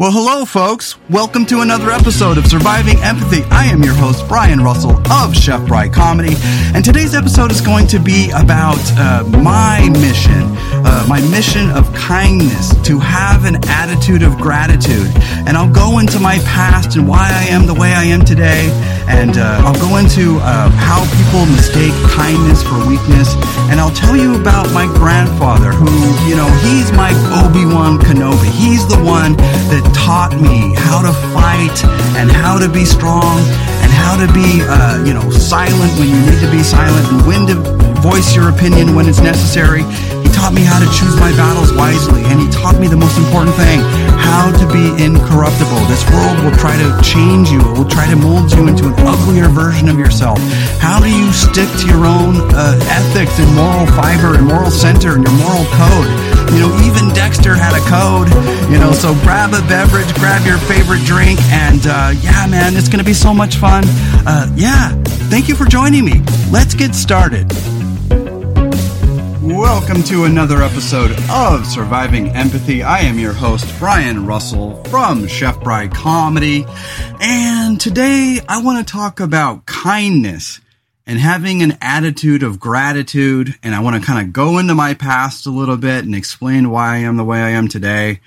Well, hello, folks. Welcome to another episode of Surviving Empathy. I am your host, Brian Russell of Chef Bry Comedy, and today's episode is going to be about uh, my mission, uh, my mission of kindness, to have an attitude of gratitude. And I'll go into my past and why I am the way I am today, and uh, I'll go into uh, how people mistake kindness for weakness, and I'll tell you about my grandfather, who, you know, he's my Obi Wan Kenobi. He's the one that taught me how to fight and how to be strong and how to be, uh, you know, silent when you need to be silent and when to voice your opinion when it's necessary. He taught me how to choose my battles wisely, and he taught me the most important thing how to be incorruptible. This world will try to change you, it will try to mold you into an uglier version of yourself. How do you stick to your own uh, ethics and moral fiber and moral center and your moral code? You know, even Dexter had a code, you know, so grab a beverage, grab your favorite drink, and uh, yeah, man, it's to be so much fun. Uh, yeah, thank you for joining me. Let's get started. Welcome to another episode of Surviving Empathy. I am your host, Brian Russell from Chef Bry Comedy. And today I want to talk about kindness and having an attitude of gratitude. And I want to kind of go into my past a little bit and explain why I am the way I am today.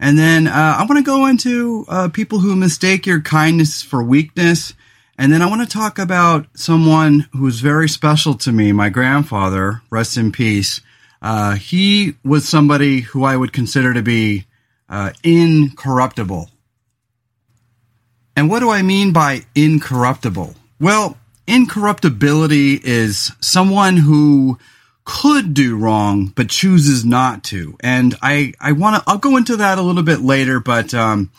And then uh, I want to go into uh, people who mistake your kindness for weakness and then I want to talk about someone who's very special to me, my grandfather, rest in peace. Uh, he was somebody who I would consider to be uh, incorruptible. And what do I mean by incorruptible? Well, incorruptibility is someone who could do wrong but chooses not to. And I I want to I'll go into that a little bit later, but um,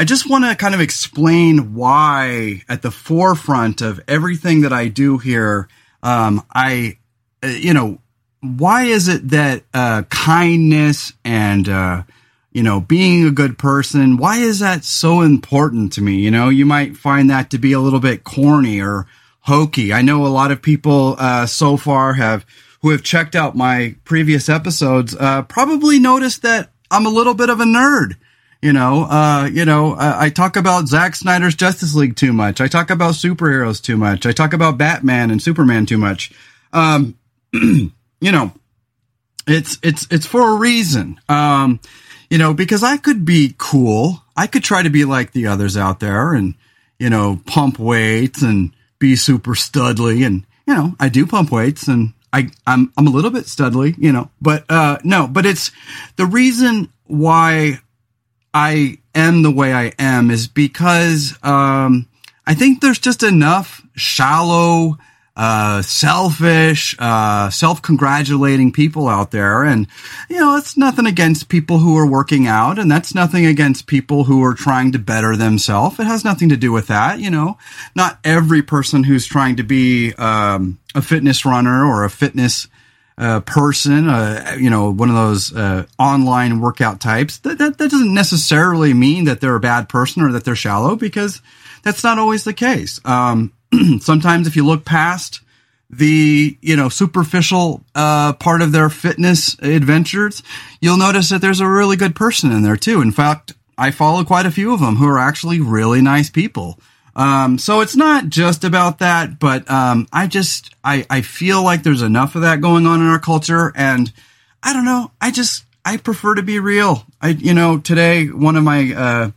I just want to kind of explain why, at the forefront of everything that I do here, um, I, uh, you know, why is it that uh, kindness and, uh, you know, being a good person, why is that so important to me? You know, you might find that to be a little bit corny or hokey. I know a lot of people uh, so far have who have checked out my previous episodes uh, probably noticed that I'm a little bit of a nerd. You know, uh, you know, I, I, talk about Zack Snyder's Justice League too much. I talk about superheroes too much. I talk about Batman and Superman too much. Um, you know, it's it's it's for a reason. Um, you know, because I could be cool. I could try to be like the others out there and you know pump weights and be super studly and you know I do pump weights and I I'm I'm a little bit studly, you know, but uh, no, but it's the reason why I am the way I am is because um, I think there's just enough shallow, uh, selfish, uh, self-congratulating people out there, and you know it's nothing against people who are working out, and that's nothing against people who are trying to better themselves. It has nothing to do with that, you know. Not every person who's trying to be um, a fitness runner or a fitness uh, person, uh, you know, one of those uh, online workout types, that, that, that doesn't necessarily mean that they're a bad person or that they're shallow because that's not always the case. Um, sometimes if you look past the, you know, superficial uh, part of their fitness adventures, you'll notice that there's a really good person in there too. In fact, I follow quite a few of them who are actually really nice people. Um, so it's not just about that, but um, I just I I feel like there's enough of that going on in our culture, and I don't know. I just I prefer to be real. I you know today one of my uh,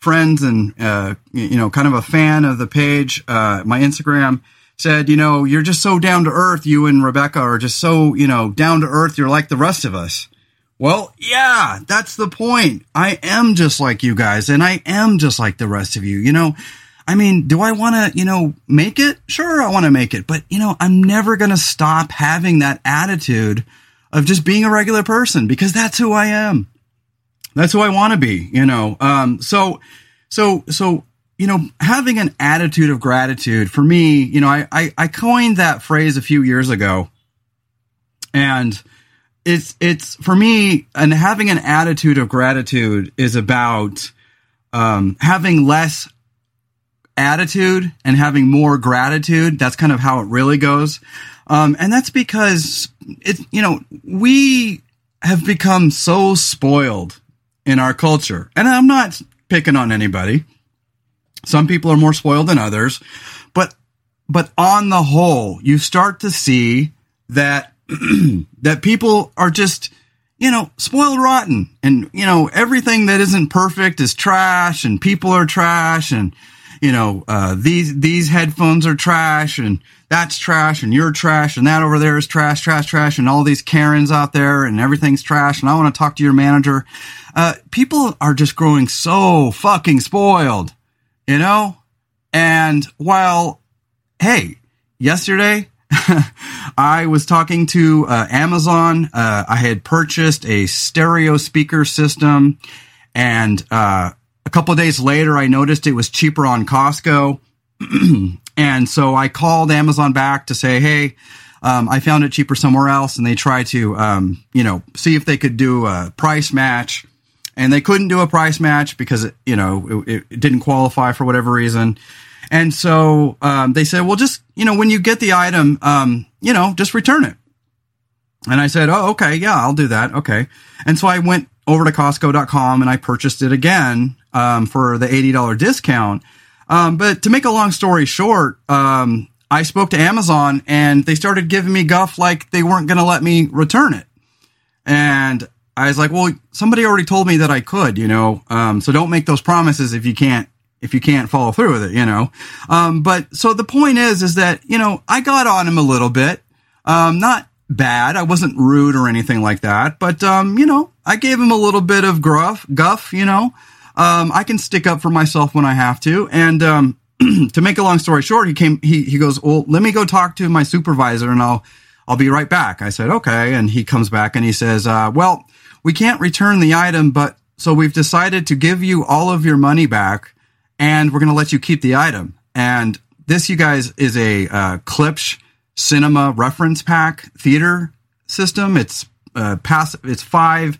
friends and uh, you know kind of a fan of the page, uh, my Instagram said, you know, you're just so down to earth. You and Rebecca are just so you know down to earth. You're like the rest of us. Well, yeah, that's the point. I am just like you guys, and I am just like the rest of you. You know, I mean, do I want to, you know, make it? Sure, I want to make it, but you know, I'm never going to stop having that attitude of just being a regular person because that's who I am. That's who I want to be, you know. Um, so, so, so, you know, having an attitude of gratitude for me, you know, I, I, I coined that phrase a few years ago and it's, it's for me and having an attitude of gratitude is about, um, having less attitude and having more gratitude. That's kind of how it really goes. Um, and that's because it, you know, we have become so spoiled in our culture. And I'm not picking on anybody. Some people are more spoiled than others, but, but on the whole, you start to see that, that people are just, you know, spoiled rotten and, you know, everything that isn't perfect is trash and people are trash and, you know, uh, these, these headphones are trash and that's trash and you're trash and that over there is trash, trash, trash and all these Karens out there and everything's trash and I want to talk to your manager. Uh, people are just growing so fucking spoiled, you know? And while, hey, yesterday, I was talking to uh, Amazon. Uh, I had purchased a stereo speaker system and, uh, a couple days later, I noticed it was cheaper on Costco. and so I called Amazon back to say, Hey, um, I found it cheaper somewhere else. And they tried to, um, you know, see if they could do a price match. And they couldn't do a price match because, it, you know, it, it didn't qualify for whatever reason. And so um, they said, well, just, you know, when you get the item, um, you know, just return it. And I said, oh, okay, yeah, I'll do that. Okay. And so I went over to Costco.com and I purchased it again um, for the $80 discount. Um, but to make a long story short, um, I spoke to Amazon and they started giving me guff like they weren't going to let me return it. And I was like, well, somebody already told me that I could, you know, um, so don't make those promises if you can't, if you can't follow through with it, you know. Um, but so the point is, is that, you know, I got on him a little bit, um, not bad. I wasn't rude or anything like that, but, um, you know, I gave him a little bit of gruff, guff, you know, um, I can stick up for myself when I have to. And um, to make a long story short, he came. He he goes, well, let me go talk to my supervisor, and I'll I'll be right back. I said, okay. And he comes back and he says, uh, well, we can't return the item, but so we've decided to give you all of your money back, and we're going to let you keep the item. And this, you guys, is a uh, Klipsch Cinema Reference Pack theater system. It's uh, passive. It's five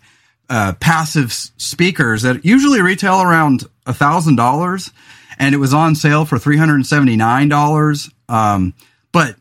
uh, passive speakers that usually retail around a thousand dollars, and it was on sale for three hundred and seventy nine dollars. Um, but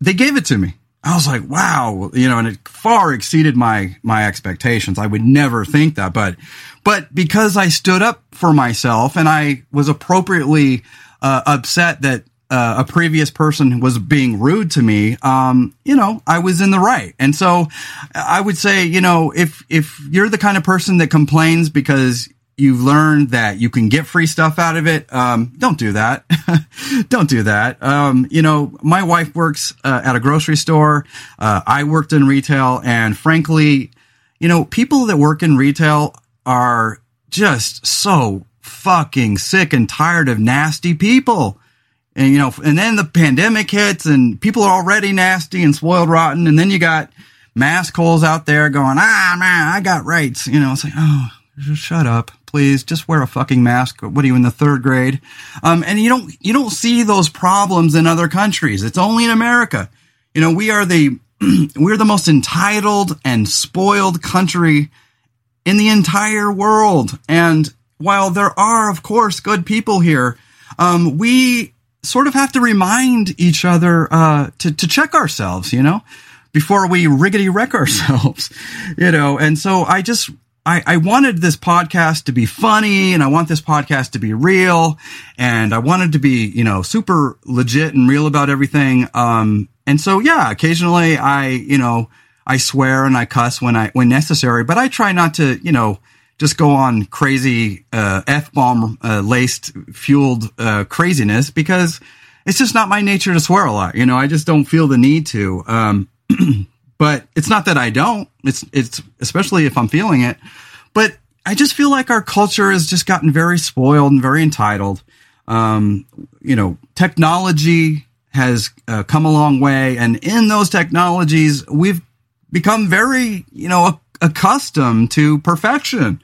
they gave it to me. I was like, wow, you know, and it far exceeded my my expectations. I would never think that, but but because I stood up for myself and I was appropriately uh, upset that uh, a previous person was being rude to me, um, you know, I was in the right. And so I would say, you know, if, if you're the kind of person that complains because you've learned that you can get free stuff out of it, um, don't do that. don't do that. Um, you know, my wife works uh, at a grocery store. Uh, I worked in retail and frankly, you know, people that work in retail are just so fucking sick and tired of nasty people and you know, and then the pandemic hits and people are already nasty and spoiled rotten. And then you got mask holes out there going, ah, man, I got rights. You know, it's like, oh, just shut up, please. Just wear a fucking mask. What are you in the third grade? Um, and you don't, you don't see those problems in other countries. It's only in America. You know, we are the, we're the most entitled and spoiled country in the entire world. And while there are, of course, good people here, um, we sort of have to remind each other uh, to to check ourselves, you know, before we riggedy wreck ourselves, you know. And so I just I, I wanted this podcast to be funny, and I want this podcast to be real, and I wanted to be you know super legit and real about everything. Um, and so yeah, occasionally I you know I swear and I cuss when I when necessary, but I try not to you know just go on crazy uh, f bomb uh, laced fueled uh, craziness because it's just not my nature to swear a lot. You know, I just don't feel the need to. Um, but it's not that I don't. It's it's especially if I'm feeling it. But I just feel like our culture has just gotten very spoiled and very entitled. Um, you know, technology has uh, come a long way, and in those technologies, we've become very, you know, accustomed to perfection.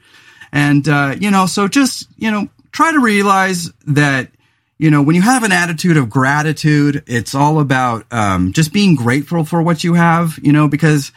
And, uh, you know, so just, you know, try to realize that, you know, when you have an attitude of gratitude, it's all about, um, just being grateful for what you have, you know, because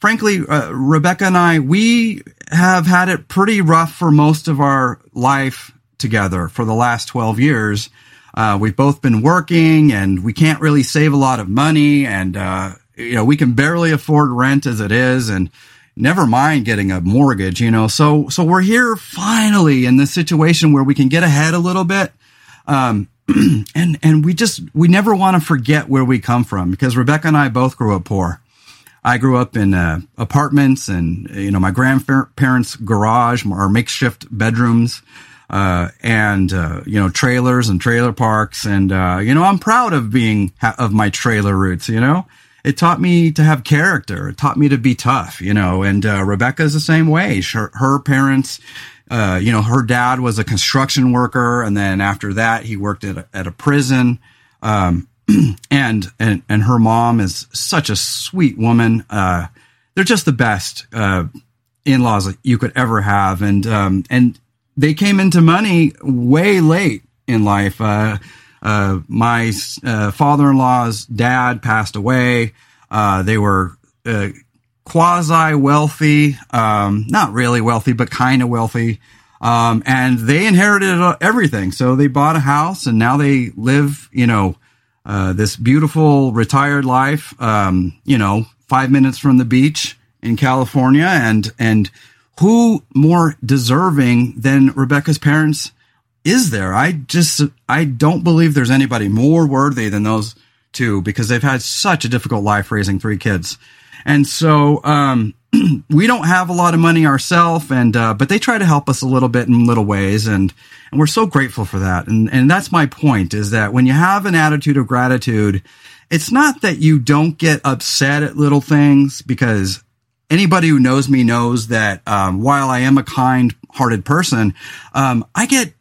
frankly, uh, Rebecca and I, we have had it pretty rough for most of our life together for the last 12 years. Uh, we've both been working and we can't really save a lot of money and, uh, you know, we can barely afford rent as it is. And, never mind getting a mortgage, you know. So, so we're here finally in this situation where we can get ahead a little bit. Um, and, and we just, we never want to forget where we come from because Rebecca and I both grew up poor. I grew up in uh, apartments and, you know, my grandparents' garage, or makeshift bedrooms, uh, and, uh, you know, trailers and trailer parks. And, uh, you know, I'm proud of being, of my trailer roots, you know? It taught me to have character. It taught me to be tough, you know, and, uh, Rebecca is the same way. Her, her parents, uh, you know, her dad was a construction worker. And then after that, he worked at a, at a prison. Um, and, and, and her mom is such a sweet woman. Uh, they're just the best, uh, in-laws that you could ever have. And, um, and they came into money way late in life. Uh, my uh, father-in-law's dad passed away. Uh, they were uh, quasi wealthy, um, not really wealthy, but kind of wealthy. Um, and they inherited uh, everything. So they bought a house and now they live, you know, uh, this beautiful retired life, um, you know, five minutes from the beach in California. And, and who more deserving than Rebecca's parents is there? I just, I don't believe there's anybody more worthy than those two because they've had such a difficult life raising three kids. And so, um, we don't have a lot of money ourselves and, uh, but they try to help us a little bit in little ways. And, and we're so grateful for that. And, and that's my point is that when you have an attitude of gratitude, it's not that you don't get upset at little things because anybody who knows me knows that, um, while I am a kind hearted person, um, I get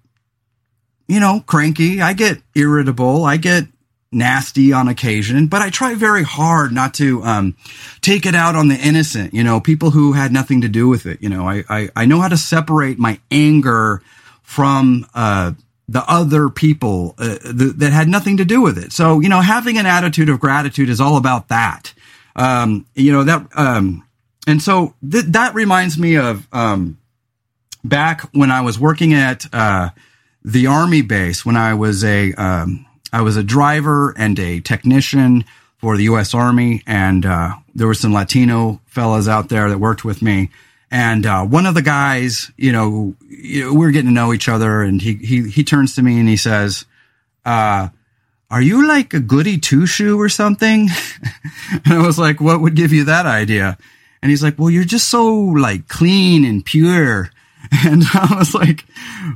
you know, cranky. I get irritable. I get nasty on occasion, but I try very hard not to um, take it out on the innocent, you know, people who had nothing to do with it. You know, I, I, I know how to separate my anger from uh, the other people uh, th- that had nothing to do with it. So, you know, having an attitude of gratitude is all about that. Um, you know, that, um, and so th- that reminds me of um, back when I was working at, uh, the army base when I was a um, I was a driver and a technician for the U.S. Army, and uh, there were some Latino fellas out there that worked with me. And uh, one of the guys, you know, we are getting to know each other, and he he he turns to me and he says, uh, "Are you like a goody two shoe or something?" and I was like, "What would give you that idea?" And he's like, "Well, you're just so like clean and pure." And I was like,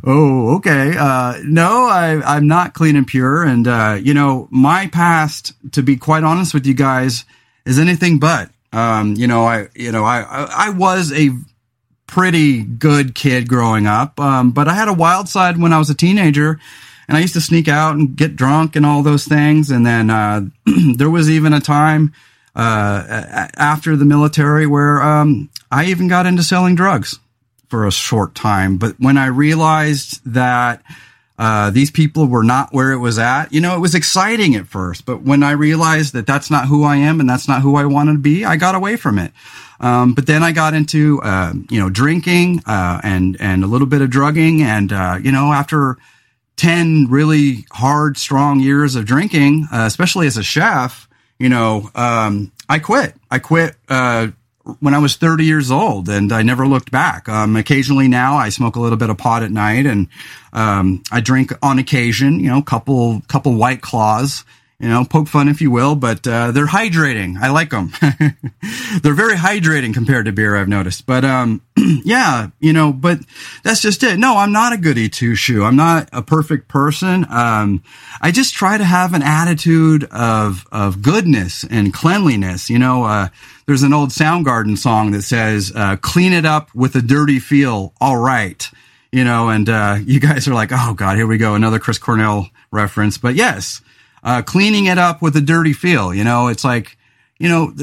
oh, okay. Uh, no, I, I'm not clean and pure. And, uh, you know, my past, to be quite honest with you guys, is anything but. Um, you know, I, you know, I, I was a pretty good kid growing up. Um, but I had a wild side when I was a teenager and I used to sneak out and get drunk and all those things. And then, uh, there was even a time, uh, after the military where, um, I even got into selling drugs for a short time. But when I realized that uh, these people were not where it was at, you know, it was exciting at first. But when I realized that that's not who I am and that's not who I wanted to be, I got away from it. Um, but then I got into, uh, you know, drinking, uh, and, and a little bit of drugging. And, uh, you know, after 10 really hard, strong years of drinking, uh, especially as a chef, you know, um, I quit. I quit, uh, when I was 30 years old and I never looked back. Um, occasionally now I smoke a little bit of pot at night and, um, I drink on occasion, you know, couple, couple white claws, you know, poke fun if you will, but, uh, they're hydrating. I like them. they're very hydrating compared to beer, I've noticed. But, um, yeah, you know, but that's just it. No, I'm not a goody two shoe. I'm not a perfect person. Um, I just try to have an attitude of, of goodness and cleanliness. You know, uh, there's an old Soundgarden song that says, uh, clean it up with a dirty feel. All right. You know, and, uh, you guys are like, oh God, here we go. Another Chris Cornell reference. But yes, uh, cleaning it up with a dirty feel. You know, it's like, you know,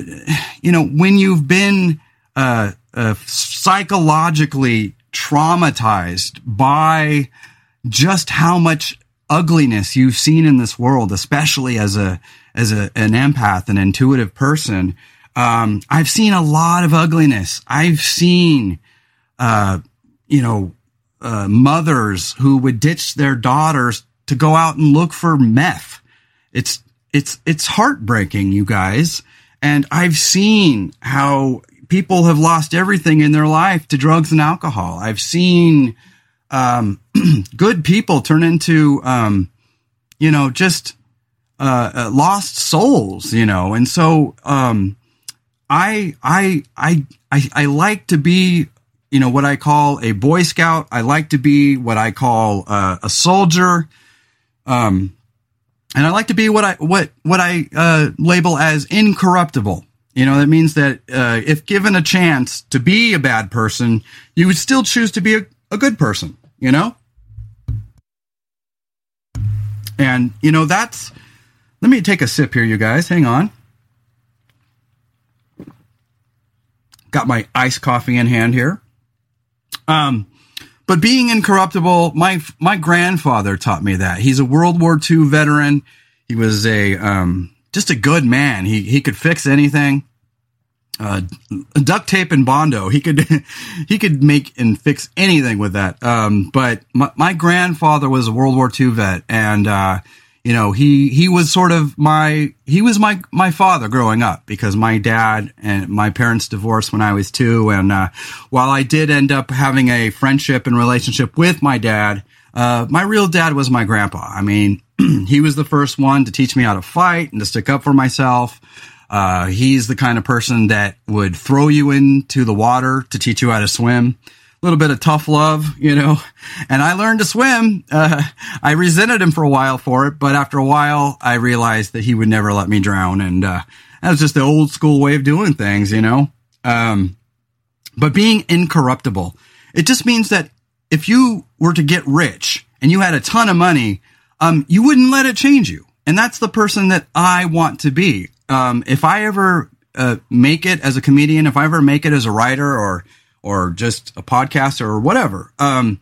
you know, when you've been, uh, uh, psychologically traumatized by just how much ugliness you've seen in this world, especially as a, as a, an empath, an intuitive person. Um, I've seen a lot of ugliness. I've seen, uh, you know, uh, mothers who would ditch their daughters to go out and look for meth. It's, it's, it's heartbreaking, you guys. And I've seen how people have lost everything in their life to drugs and alcohol. I've seen um, good people turn into, um, you know, just uh, uh, lost souls, you know. And so um, I, I, I, I, I like to be, you know, what I call a Boy Scout. I like to be what I call uh, a soldier. Um, and I like to be what I what what I uh, label as incorruptible. You know, that means that uh, if given a chance to be a bad person, you would still choose to be a, a good person. You know, and you know that's. Let me take a sip here, you guys. Hang on. Got my iced coffee in hand here. Um, but being incorruptible, my my grandfather taught me that. He's a World War II veteran. He was a um, just a good man. He he could fix anything. Uh, duct tape and bondo. He could he could make and fix anything with that. Um, but my, my grandfather was a World War II vet, and uh, you know, he he was sort of my he was my my father growing up because my dad and my parents divorced when I was two, and uh, while I did end up having a friendship and relationship with my dad, uh, my real dad was my grandpa. I mean, he was the first one to teach me how to fight and to stick up for myself. Uh, he's the kind of person that would throw you into the water to teach you how to swim little bit of tough love, you know. And I learned to swim. Uh, I resented him for a while for it, but after a while, I realized that he would never let me drown. And uh, that was just the old school way of doing things, you know. Um, but being incorruptible, it just means that if you were to get rich and you had a ton of money, um, you wouldn't let it change you. And that's the person that I want to be. Um, if I ever uh, make it as a comedian, if I ever make it as a writer or or just a podcaster or whatever. Um,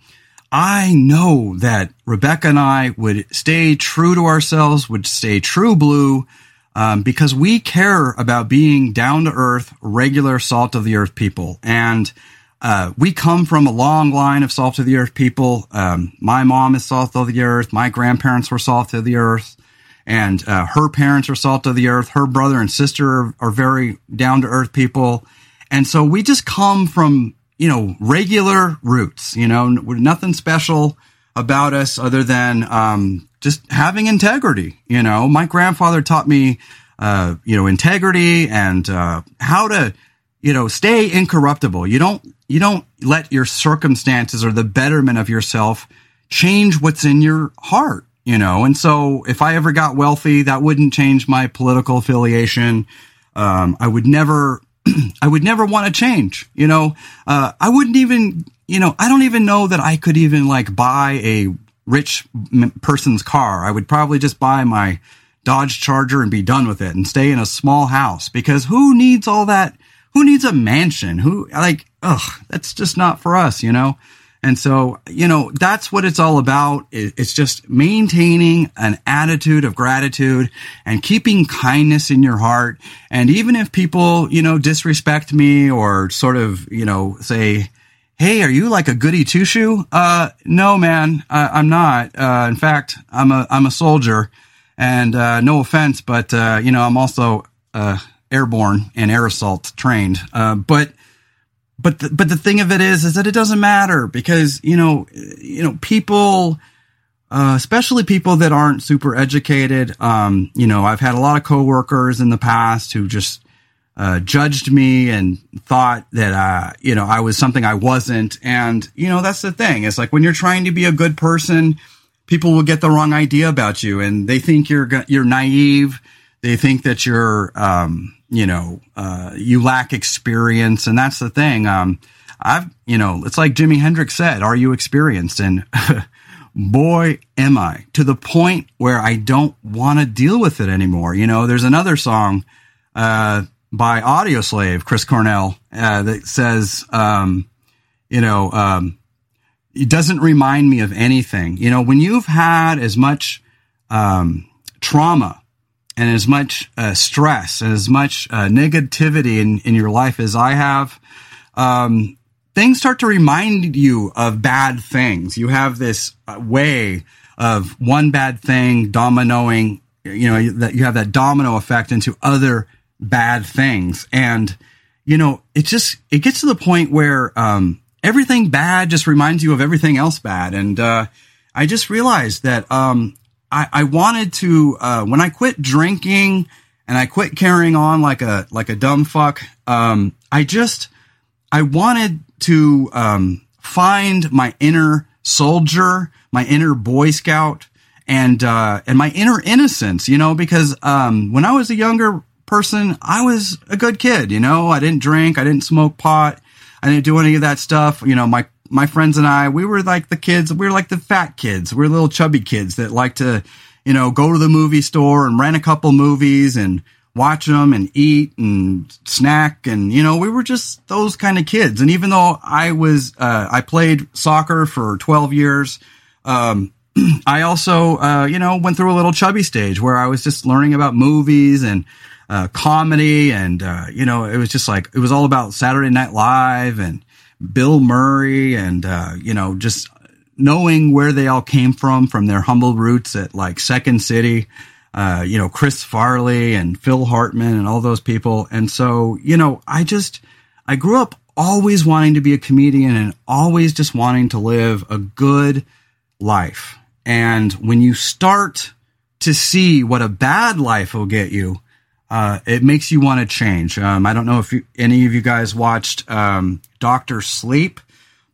I know that Rebecca and I would stay true to ourselves, would stay true blue, um, because we care about being down to earth, regular salt of the earth people. And uh, we come from a long line of salt of the earth people. Um, my mom is salt of the earth. My grandparents were salt of the earth. And uh, her parents are salt of the earth. Her brother and sister are, are very down to earth people. And so we just come from, you know, regular roots, you know, nothing special about us other than, um, just having integrity. You know, my grandfather taught me, uh, you know, integrity and, uh, how to, you know, stay incorruptible. You don't, you don't let your circumstances or the betterment of yourself change what's in your heart, you know? And so if I ever got wealthy, that wouldn't change my political affiliation. Um, I would never I would never want to change. You know, uh, I wouldn't even, you know, I don't even know that I could even like buy a rich person's car. I would probably just buy my Dodge Charger and be done with it and stay in a small house because who needs all that? Who needs a mansion? Who like, ugh, that's just not for us, you know? And so, you know, that's what it's all about. It's just maintaining an attitude of gratitude and keeping kindness in your heart. And even if people, you know, disrespect me or sort of, you know, say, Hey, are you like a goody two shoe? Uh, no, man, I'm not. Uh, in fact, I'm a, I'm a soldier and, uh, no offense, but, uh, you know, I'm also, uh, airborne and air assault trained. Uh, but, but the, but the thing of it is is that it doesn't matter because you know you know people uh, especially people that aren't super educated um, you know i've had a lot of coworkers in the past who just uh, judged me and thought that uh, you know i was something i wasn't. And you know that's the thing. It's like when you're trying to be a good person people will get the wrong idea about you and they think you're you're naive. They think that you're um, you know, uh, you lack experience. And that's the thing. Um, I've, you know, it's like Jimi Hendrix said, are you experienced? And boy, am I to the point where I don't want to deal with it anymore. You know, there's another song, uh, by Audioslave, Chris Cornell, uh, that says, um, you know, um, it doesn't remind me of anything. You know, when you've had as much, um, trauma and as much uh, stress and as much uh, negativity in, in your life as I have, um, things start to remind you of bad things. You have this uh, way of one bad thing dominoing, you know, that you have that domino effect into other bad things. And, you know, it just, it gets to the point where, um, everything bad just reminds you of everything else bad. And, uh, I just realized that, um, I, I wanted to, uh, when I quit drinking and I quit carrying on like a, like a dumb fuck, um, I just, I wanted to, um, find my inner soldier, my inner boy scout and, uh, and my inner innocence, you know, because, um, when I was a younger person, I was a good kid, you know, I didn't drink, I didn't smoke pot, I didn't do any of that stuff. You know, my, my friends and I, we were like the kids, we were like the fat kids. We are little chubby kids that like to, you know, go to the movie store and rent a couple movies and watch them and eat and snack. And, you know, we were just those kind of kids. And even though I was, uh, I played soccer for 12 years, um, I also, uh, you know, went through a little chubby stage where I was just learning about movies and, uh, comedy. And, uh, you know, it was just like, it was all about Saturday Night Live and Bill Murray and, uh, you know, just knowing where they all came from, from their humble roots at like Second City, uh, you know, Chris Farley and Phil Hartman and all those people. And so, you know, I just, I grew up always wanting to be a comedian and always just wanting to live a good life. And when you start to see what a bad life will get you, uh, it makes you want to change. Um, I don't know if you, any of you guys watched um, Doctor Sleep,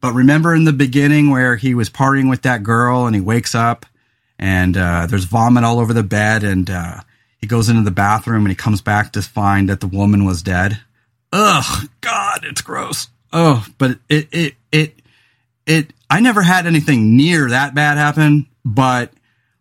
but remember in the beginning where he was partying with that girl and he wakes up and uh, there's vomit all over the bed and uh, he goes into the bathroom and he comes back to find that the woman was dead. Ugh, God, it's gross. Oh, but it it it it. I never had anything near that bad happen, but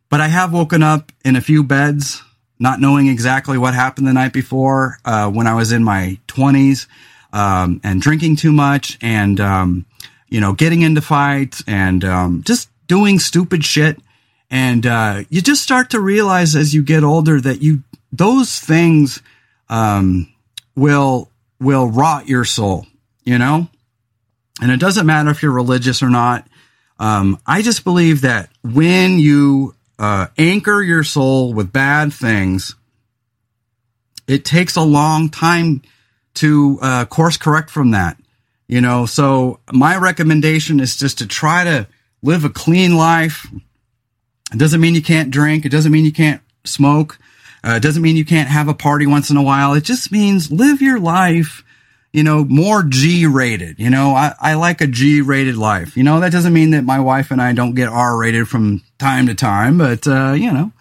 but I have woken up in a few beds not knowing exactly what happened the night before uh, when I was in my 20s um, and drinking too much and, um, you know, getting into fights and um, just doing stupid shit. And uh, you just start to realize as you get older that you those things um, will will rot your soul, you know. And it doesn't matter if you're religious or not. Um, I just believe that when you uh, anchor your soul with bad things, it takes a long time to uh, course correct from that. You know, so my recommendation is just to try to live a clean life. It doesn't mean you can't drink. It doesn't mean you can't smoke. Uh, it doesn't mean you can't have a party once in a while. It just means live your life you know, more G rated. You know, I, I like a G rated life. You know, that doesn't mean that my wife and I don't get R rated from time to time, but, uh, you know,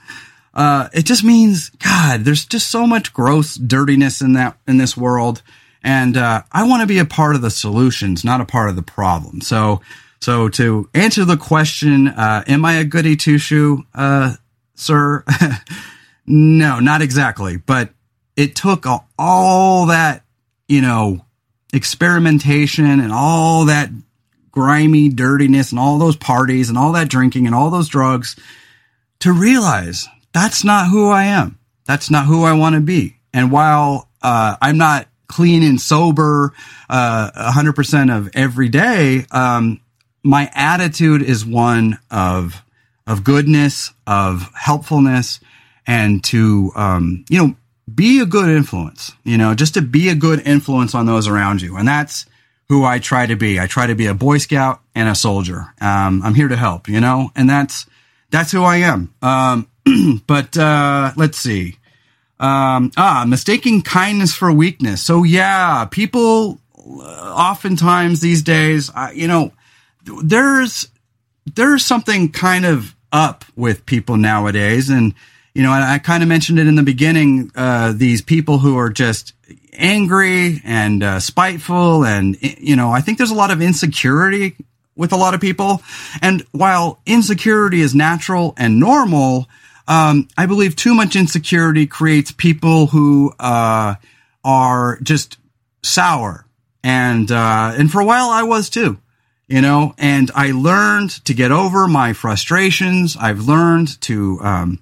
uh, it just means, God, there's just so much gross dirtiness in that, in this world. And, uh, I want to be a part of the solutions, not a part of the problem. So, so to answer the question, uh, am I a goody two shoe, uh, sir? no, not exactly, but it took all that you know, experimentation and all that grimy dirtiness and all those parties and all that drinking and all those drugs to realize that's not who I am. That's not who I want to be. And while uh, I'm not clean and sober uh, 100% of every day, um, my attitude is one of of goodness, of helpfulness, and to um, you know be a good influence, you know, just to be a good influence on those around you. And that's who I try to be. I try to be a Boy Scout and a soldier. Um, I'm here to help, you know, and that's, that's who I am. Um, but, uh, let's see. Um, ah, mistaking kindness for weakness. So yeah, people uh, oftentimes these days, uh, you know, there's, there's something kind of up with people nowadays. And, you know, I, I kind of mentioned it in the beginning. Uh, these people who are just angry and uh, spiteful, and you know, I think there's a lot of insecurity with a lot of people. And while insecurity is natural and normal, um, I believe too much insecurity creates people who uh, are just sour. And uh, and for a while, I was too you know, and I learned to get over my frustrations. I've learned to, um,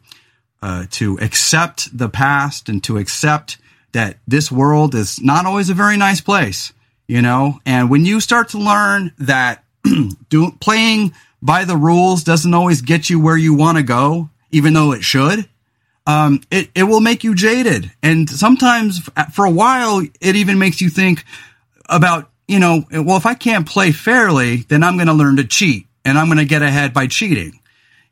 uh, to accept the past and to accept that this world is not always a very nice place, you know. And when you start to learn that do, playing by the rules doesn't always get you where you want to go, even though it should, um, it, it will make you jaded. And sometimes for a while, it even makes you think about, you know, well, if I can't play fairly, then I'm going to learn to cheat and I'm going to get ahead by cheating.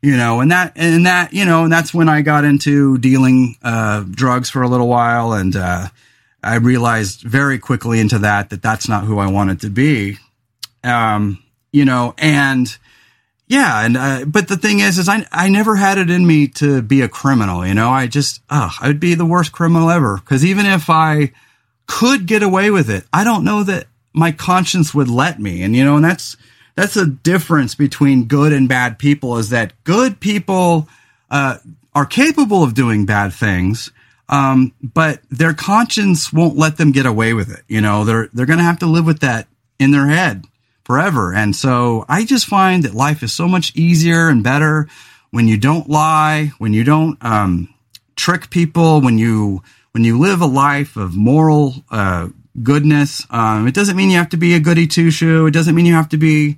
You know, and that, and that, you know, and that's when I got into dealing, uh, drugs for a little while. And, uh, I realized very quickly into that, that that's not who I wanted to be. Um, you know, and, yeah, and uh, but the thing is, is I I never had it in me to be a criminal. You know, I just oh, I would be the worst criminal ever. Because even if I could get away with it, I don't know that my conscience would let me. And you know, and that's that's a difference between good and bad people. Is that good people uh, are capable of doing bad things, um, but their conscience won't let them get away with it. You know, they're they're going to have to live with that in their head forever. And so I just find that life is so much easier and better when you don't lie, when you don't um, trick people, when you when you live a life of moral uh, goodness. Um, it doesn't mean you have to be a goody two shoe. It doesn't mean you have to be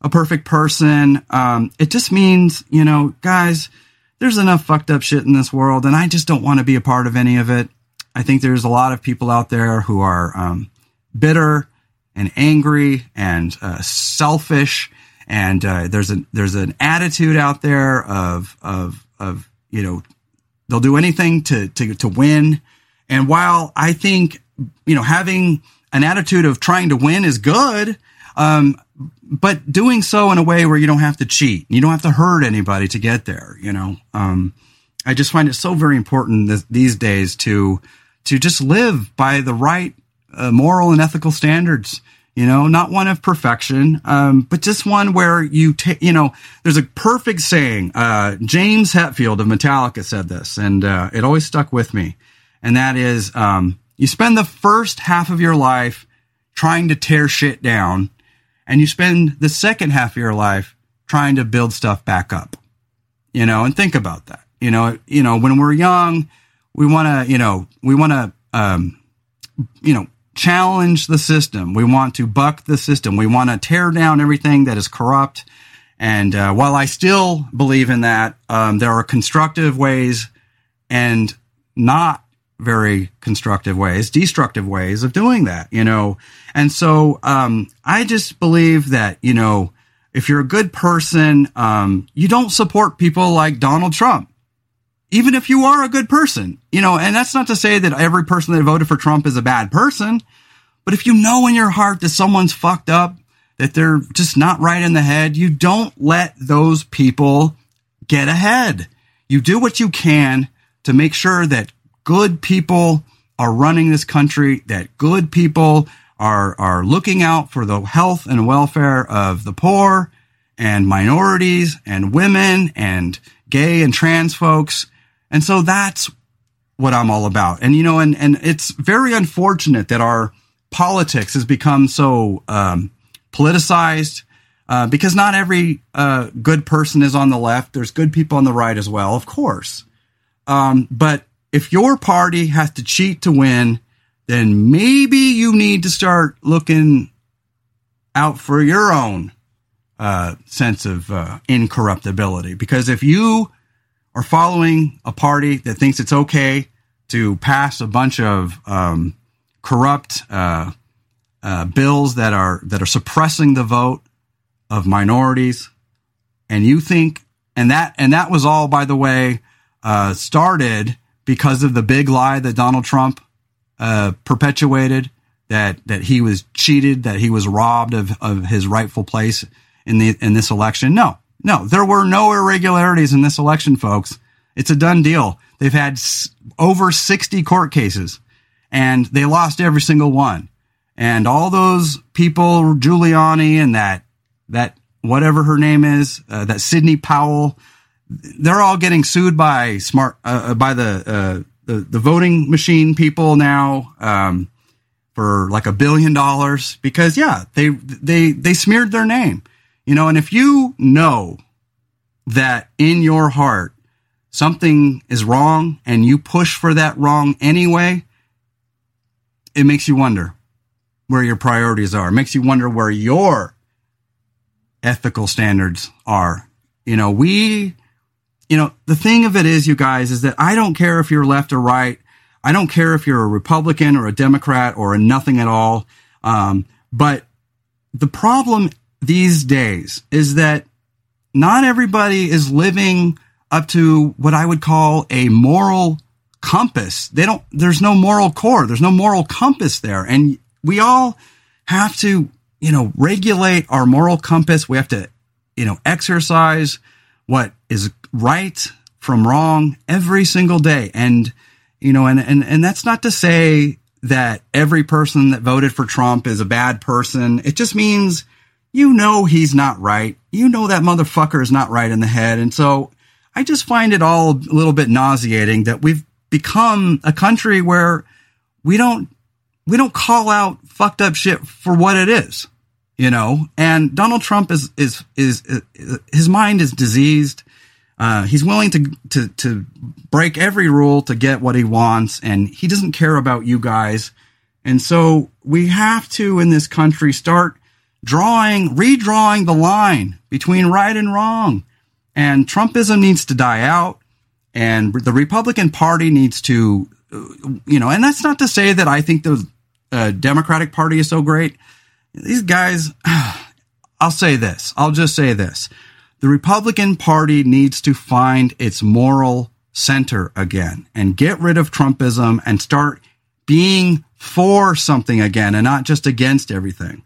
a perfect person. Um, it just means you know, guys. There's enough fucked up shit in this world, and I just don't want to be a part of any of it. I think there's a lot of people out there who are um, bitter and angry and uh, selfish. And uh, there's a there's an attitude out there of of of you know they'll do anything to to to win. And while I think you know having an attitude of trying to win is good, um, but doing so in a way where you don't have to cheat, you don't have to hurt anybody to get there. You know, um, I just find it so very important th- these days to to just live by the right uh, moral and ethical standards. You know, not one of perfection, um, but just one where you take. You know, there's a perfect saying. Uh, James Hetfield of Metallica said this, and uh, it always stuck with me. And that is, um, you spend the first half of your life trying to tear shit down, and you spend the second half of your life trying to build stuff back up. You know, and think about that. You know, you know, when we're young, we want to, you know, we want to, um, you know, challenge the system. We want to buck the system. We want to tear down everything that is corrupt. And uh, while I still believe in that, um, there are constructive ways and not very constructive ways, destructive ways of doing that, you know. And so um, I just believe that, you know, if you're a good person, um, you don't support people like Donald Trump even if you are a good person, you know, and that's not to say that every person that voted for Trump is a bad person, but if you know in your heart that someone's fucked up, that they're just not right in the head, you don't let those people get ahead. You do what you can to make sure that good people are running this country, that good people are, are looking out for the health and welfare of the poor and minorities and women and gay and trans folks and so that's what I'm all about. And, you know, and, and it's very unfortunate that our politics has become so, um, politicized, uh, because not every, uh, good person is on the left. There's good people on the right as well, of course. Um, but if your party has to cheat to win, then maybe you need to start looking out for your own, uh, sense of, uh, incorruptibility. Because if you are following a party that thinks it's okay to pass a bunch of um, corrupt uh, uh, bills that are that are suppressing the vote of minorities, and you think and that and that was all, by the way, uh, started because of the big lie that Donald Trump uh, perpetuated that that he was cheated, that he was robbed of of his rightful place in the in this election. No, no, there were no irregularities in this election, folks. It's a done deal. They've had over 60 court cases and they lost every single one. And all those people, Giuliani and that, that whatever her name is, uh, that Sidney Powell, they're all getting sued by smart, uh, uh by the, uh, the, the voting machine people now, um, for like a billion dollars because yeah, they, they, they smeared their name. You know, and if you know that in your heart something is wrong and you push for that wrong anyway, it makes you wonder where your priorities are. It makes you wonder where your ethical standards are. You know, we you know, the thing of it is, you guys, is that I don't care if you're left or right. I don't care if you're a Republican or a Democrat or a nothing at all. Um, but the problem these days is that not everybody is living up to what I would call a moral compass. They don't, there's no moral core. There's no moral compass there. And we all have to, you know, regulate our moral compass. We have to, you know, exercise what is right from wrong every single day. And, you know, and, and, and that's not to say that every person that voted for Trump is a bad person. It just means you know he's not right. You know that motherfucker is not right in the head. And so I just find it all a little bit nauseating that we've become a country where we don't we don't call out fucked up shit for what it is, you know. And Donald Trump is is is, is his mind is diseased. Uh, he's willing to, to to break every rule to get what he wants, and he doesn't care about you guys. And so we have to, in this country, start drawing, redrawing the line between right and wrong. And Trumpism needs to die out, and the Republican Party needs to, you know. And that's not to say that I think the uh, Democratic Party is so great. These guys, I'll say this. I'll just say this the Republican Party needs to find its moral center again and get rid of Trumpism and start being for something again and not just against everything.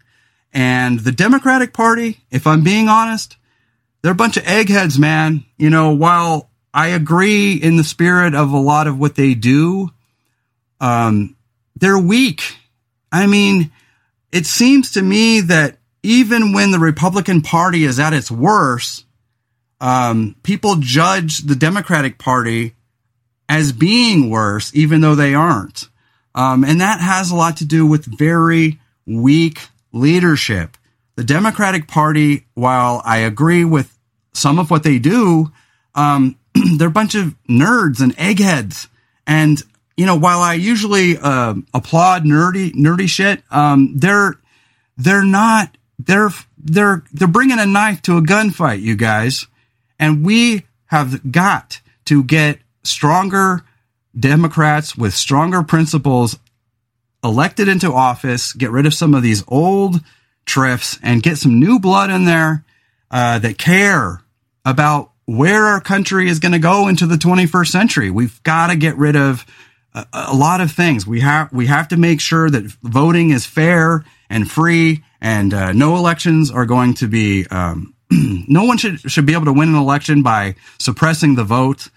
And the Democratic Party, if I'm being honest, they're a bunch of eggheads, man. You know, while I agree in the spirit of a lot of what they do, um, they're weak. I mean, it seems to me that even when the Republican Party is at its worst, um, people judge the Democratic Party as being worse, even though they aren't. Um, and that has a lot to do with very weak leadership. The Democratic Party, while I agree with some of what they do, um, they're a bunch of nerds and eggheads. And you know, while I usually uh, applaud nerdy nerdy shit, um, they're they're not they're they're they're bringing a knife to a gunfight, you guys, and we have got to get stronger Democrats with stronger principles elected into office, get rid of some of these old triffs, and get some new blood in there uh, that care about where our country is going to go into the 21st century. We've got to get rid of a, a, lot of things. We have we have to make sure that voting is fair and free, and uh, no elections are going to be. Um, no one should should be able to win an election by suppressing the vote.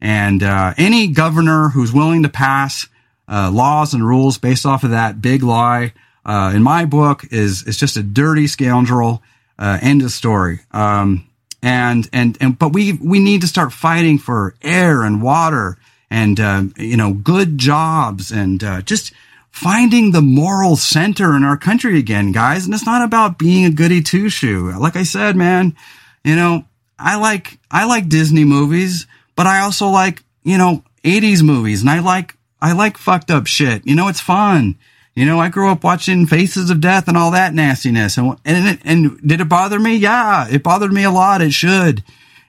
And uh, any governor who's willing to pass uh, laws and rules based off of that big lie, uh, in my book, is is just a dirty scoundrel. Uh, end of story. Um, and and and but we we need to start fighting for air and water and uh, you know good jobs and just finding the moral center in our country again, guys. And it's not about being a goody two shoe. Like I said, man, you know I like I like Disney movies, but I also like you know 80s movies, and I like I like fucked up shit. You know, it's fun. You know, I grew up watching Faces of Death and all that nastiness. And, and, and did it bother me? Yeah, it bothered me a lot. It should,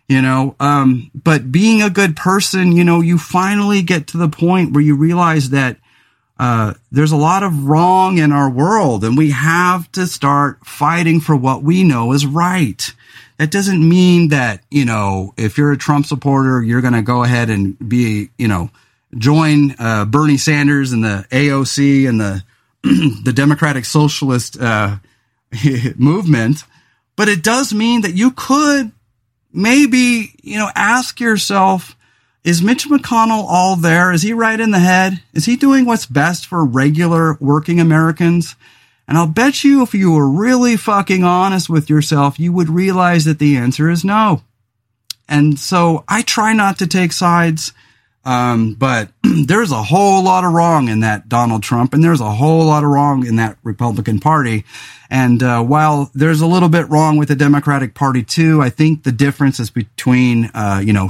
you know, um, but being a good person, you know, you finally get to the point where you realize that, uh, there's a lot of wrong in our world and we have to start fighting for what we know is right. That doesn't mean that, you know, if you're a Trump supporter, you're going to go ahead and be, you know, join, uh, Bernie Sanders and the AOC and the, the Democratic Socialist uh, movement, but it does mean that you could maybe, you know, ask yourself, is Mitch McConnell all there? Is he right in the head? Is he doing what's best for regular working Americans? And I'll bet you if you were really fucking honest with yourself, you would realize that the answer is no. And so I try not to take sides. Um, but there's a whole lot of wrong in that Donald Trump, and there's a whole lot of wrong in that Republican Party. And uh, while there's a little bit wrong with the Democratic Party too, I think the difference is between, uh, you know,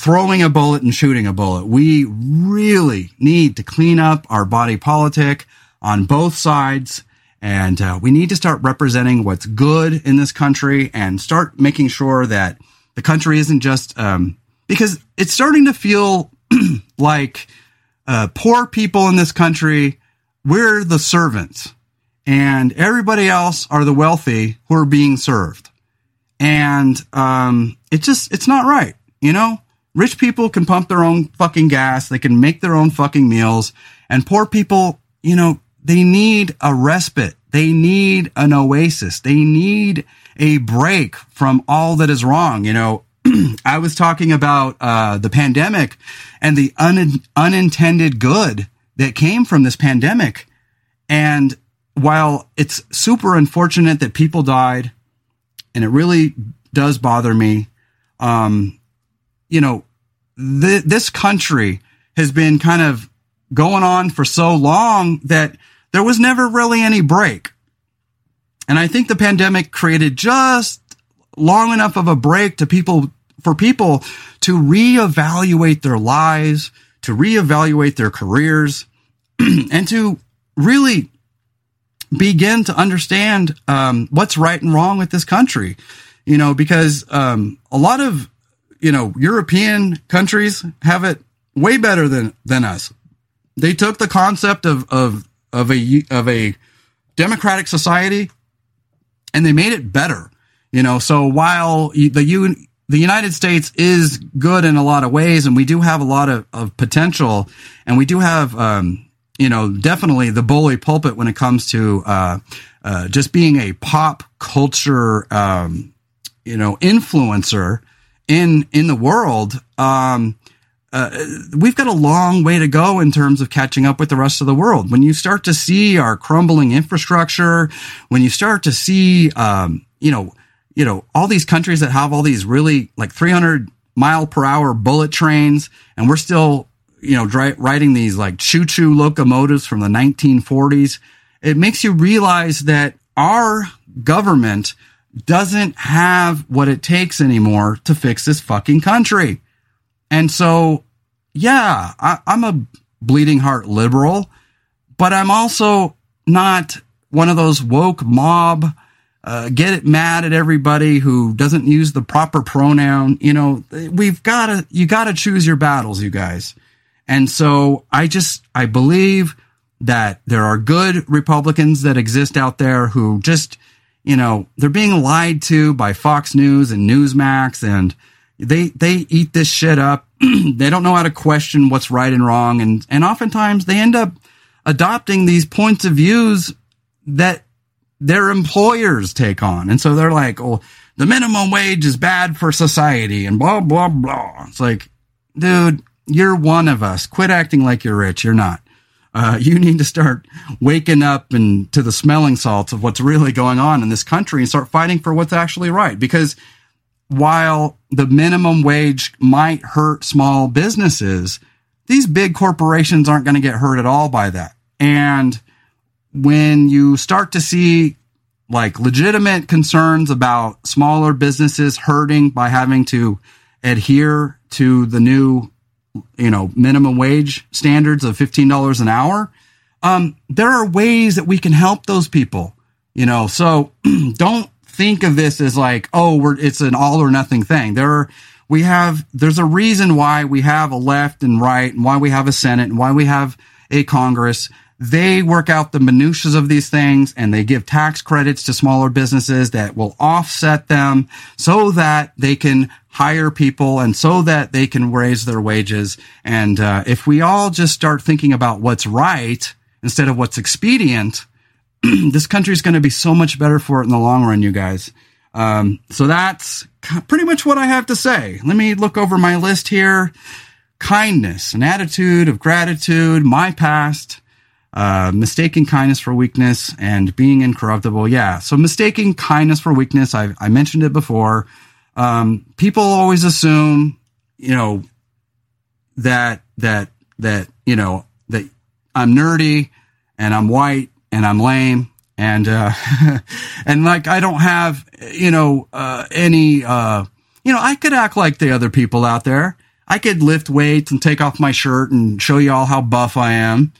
throwing a bullet and shooting a bullet. We really need to clean up our body politic on both sides. And uh, we need to start representing what's good in this country and start making sure that the country isn't just um, because it's starting to feel like uh, poor people in this country, we're the servants, and everybody else are the wealthy who are being served. And um, it just, it's not right. You know, rich people can pump their own fucking gas, they can make their own fucking meals, and poor people, you know, they need a respite. They need an oasis. They need a break from all that is wrong. You know, I was talking about uh, the pandemic and the un- unintended good that came from this pandemic. And while it's super unfortunate that people died, and it really does bother me, um, you know, th- this country has been kind of going on for so long that there was never really any break. And I think the pandemic created just long enough of a break to people, for people to reevaluate their lives, to reevaluate their careers, and to really begin to understand um, what's right and wrong with this country. You know, because um, a lot of you know European countries have it way better than than us. They took the concept of of of a of a democratic society and they made it better. You know, so while the U, the United States is good in a lot of ways, and we do have a lot of, of potential, and we do have, um, you know, definitely the bully pulpit when it comes to uh, uh, just being a pop culture, um, you know, influencer in in the world. Um, uh, we've got a long way to go in terms of catching up with the rest of the world. When you start to see our crumbling infrastructure, when you start to see, um, you know, you know, all these countries that have all these really like 300 mile per hour bullet trains, and we're still, you know, dri- riding these like choo choo locomotives from the 1940s. It makes you realize that our government doesn't have what it takes anymore to fix this fucking country. And so, yeah, I, I'm a bleeding heart liberal, but I'm also not one of those woke mob, uh, get it mad at everybody who doesn't use the proper pronoun. You know, we've got to, you got to choose your battles, you guys. And so I just, I believe that there are good Republicans that exist out there who just, you know, they're being lied to by Fox News and Newsmax and, they they eat this shit up. they don't know how to question what's right and wrong, and and oftentimes they end up adopting these points of views that their employers take on, and so they're like, "Oh, the minimum wage is bad for society," and blah blah blah. It's like, dude, you're one of us. Quit acting like you're rich. You're not. Uh, you need to start waking up and to the smelling salts of what's really going on in this country and start fighting for what's actually right. Because while the minimum wage might hurt small businesses, these big corporations aren't going to get hurt at all by that. And when you start to see like legitimate concerns about smaller businesses hurting by having to adhere to the new, you know, minimum wage standards of $15 an hour, um, there are ways that we can help those people, you know, so don't think of this as like, oh, we're, it's an all or nothing thing. There are, we have, there's a reason why we have a left and right and why we have a Senate and why we have a Congress. They work out the minutiae of these things and they give tax credits to smaller businesses that will offset them so that they can hire people and so that they can raise their wages. And uh, if we all just start thinking about what's right instead of what's expedient, this country is going to be so much better for it in the long run, you guys. Um, so that's pretty much what I have to say. Let me look over my list here. Kindness, an attitude of gratitude, my past, uh, mistaking kindness for weakness and being incorruptible. Yeah. So mistaking kindness for weakness. I, I mentioned it before. Um, people always assume, you know, that, that, that, you know, that I'm nerdy and I'm white and I'm lame and uh and like I don't have you know uh any uh you know I could act like the other people out there. I could lift weights and take off my shirt and show you all how buff I am.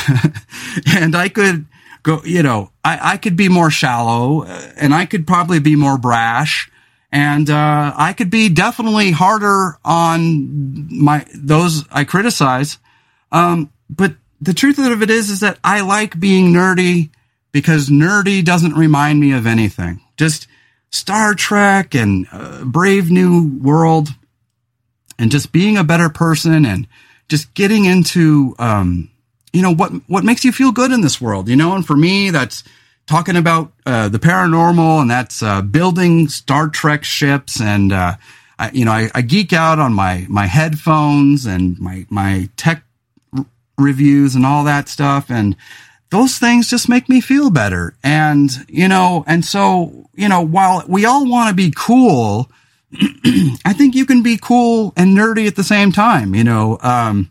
and I could go, you know, I, I could be more shallow uh, and I could probably be more brash And, uh, I could be definitely harder on my, those I criticize. Um, but the truth of it is, is that I like being nerdy because nerdy doesn't remind me of anything. Just Star Trek and uh, Brave New World and just being a better person and just getting into, um, you know, what, what makes you feel good in this world, you know? And for me, that's talking about, uh, the paranormal and that's, uh, building Star Trek ships and, uh, I, you know, I, I geek out on my, my headphones and my, my tech r- reviews and all that stuff. And, those things just make me feel better. And, you know, and so, you know, while we all want to be cool, I think you can be cool and nerdy at the same time. You know, um,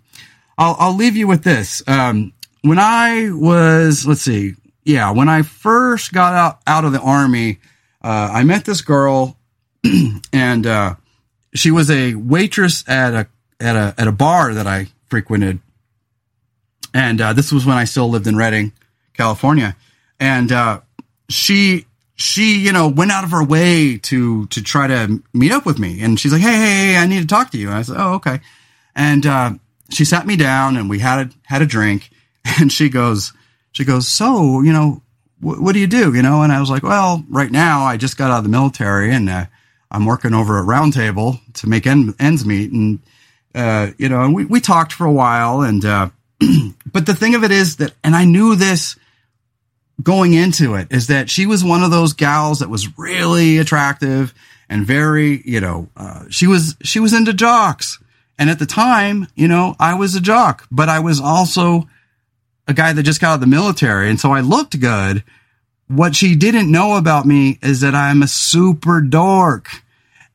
I'll, I'll leave you with this. Um, when I was, let's see, yeah, when I first got out, out of the army, uh, I met this girl and, uh, she was a waitress at a, at a, at a bar that I frequented and uh, this was when I still lived in Redding, California. And uh, she she you know went out of her way to to try to meet up with me. And she's like, hey hey, hey I need to talk to you. And I said, oh okay. And uh, she sat me down and we had a, had a drink. And she goes she goes so you know wh- what do you do you know? And I was like, well right now I just got out of the military and uh, I'm working over at Roundtable to make end, ends meet. And uh, you know, and we we talked for a while and uh, but the thing of it is that, and I knew this going into it, is that she was one of those gals that was really attractive and very, you know, uh, she was, she was into jocks. And at the time, you know, I was a jock, but I was also a guy that just got out of the military. And so I looked good. What she didn't know about me is that I'm a super dork.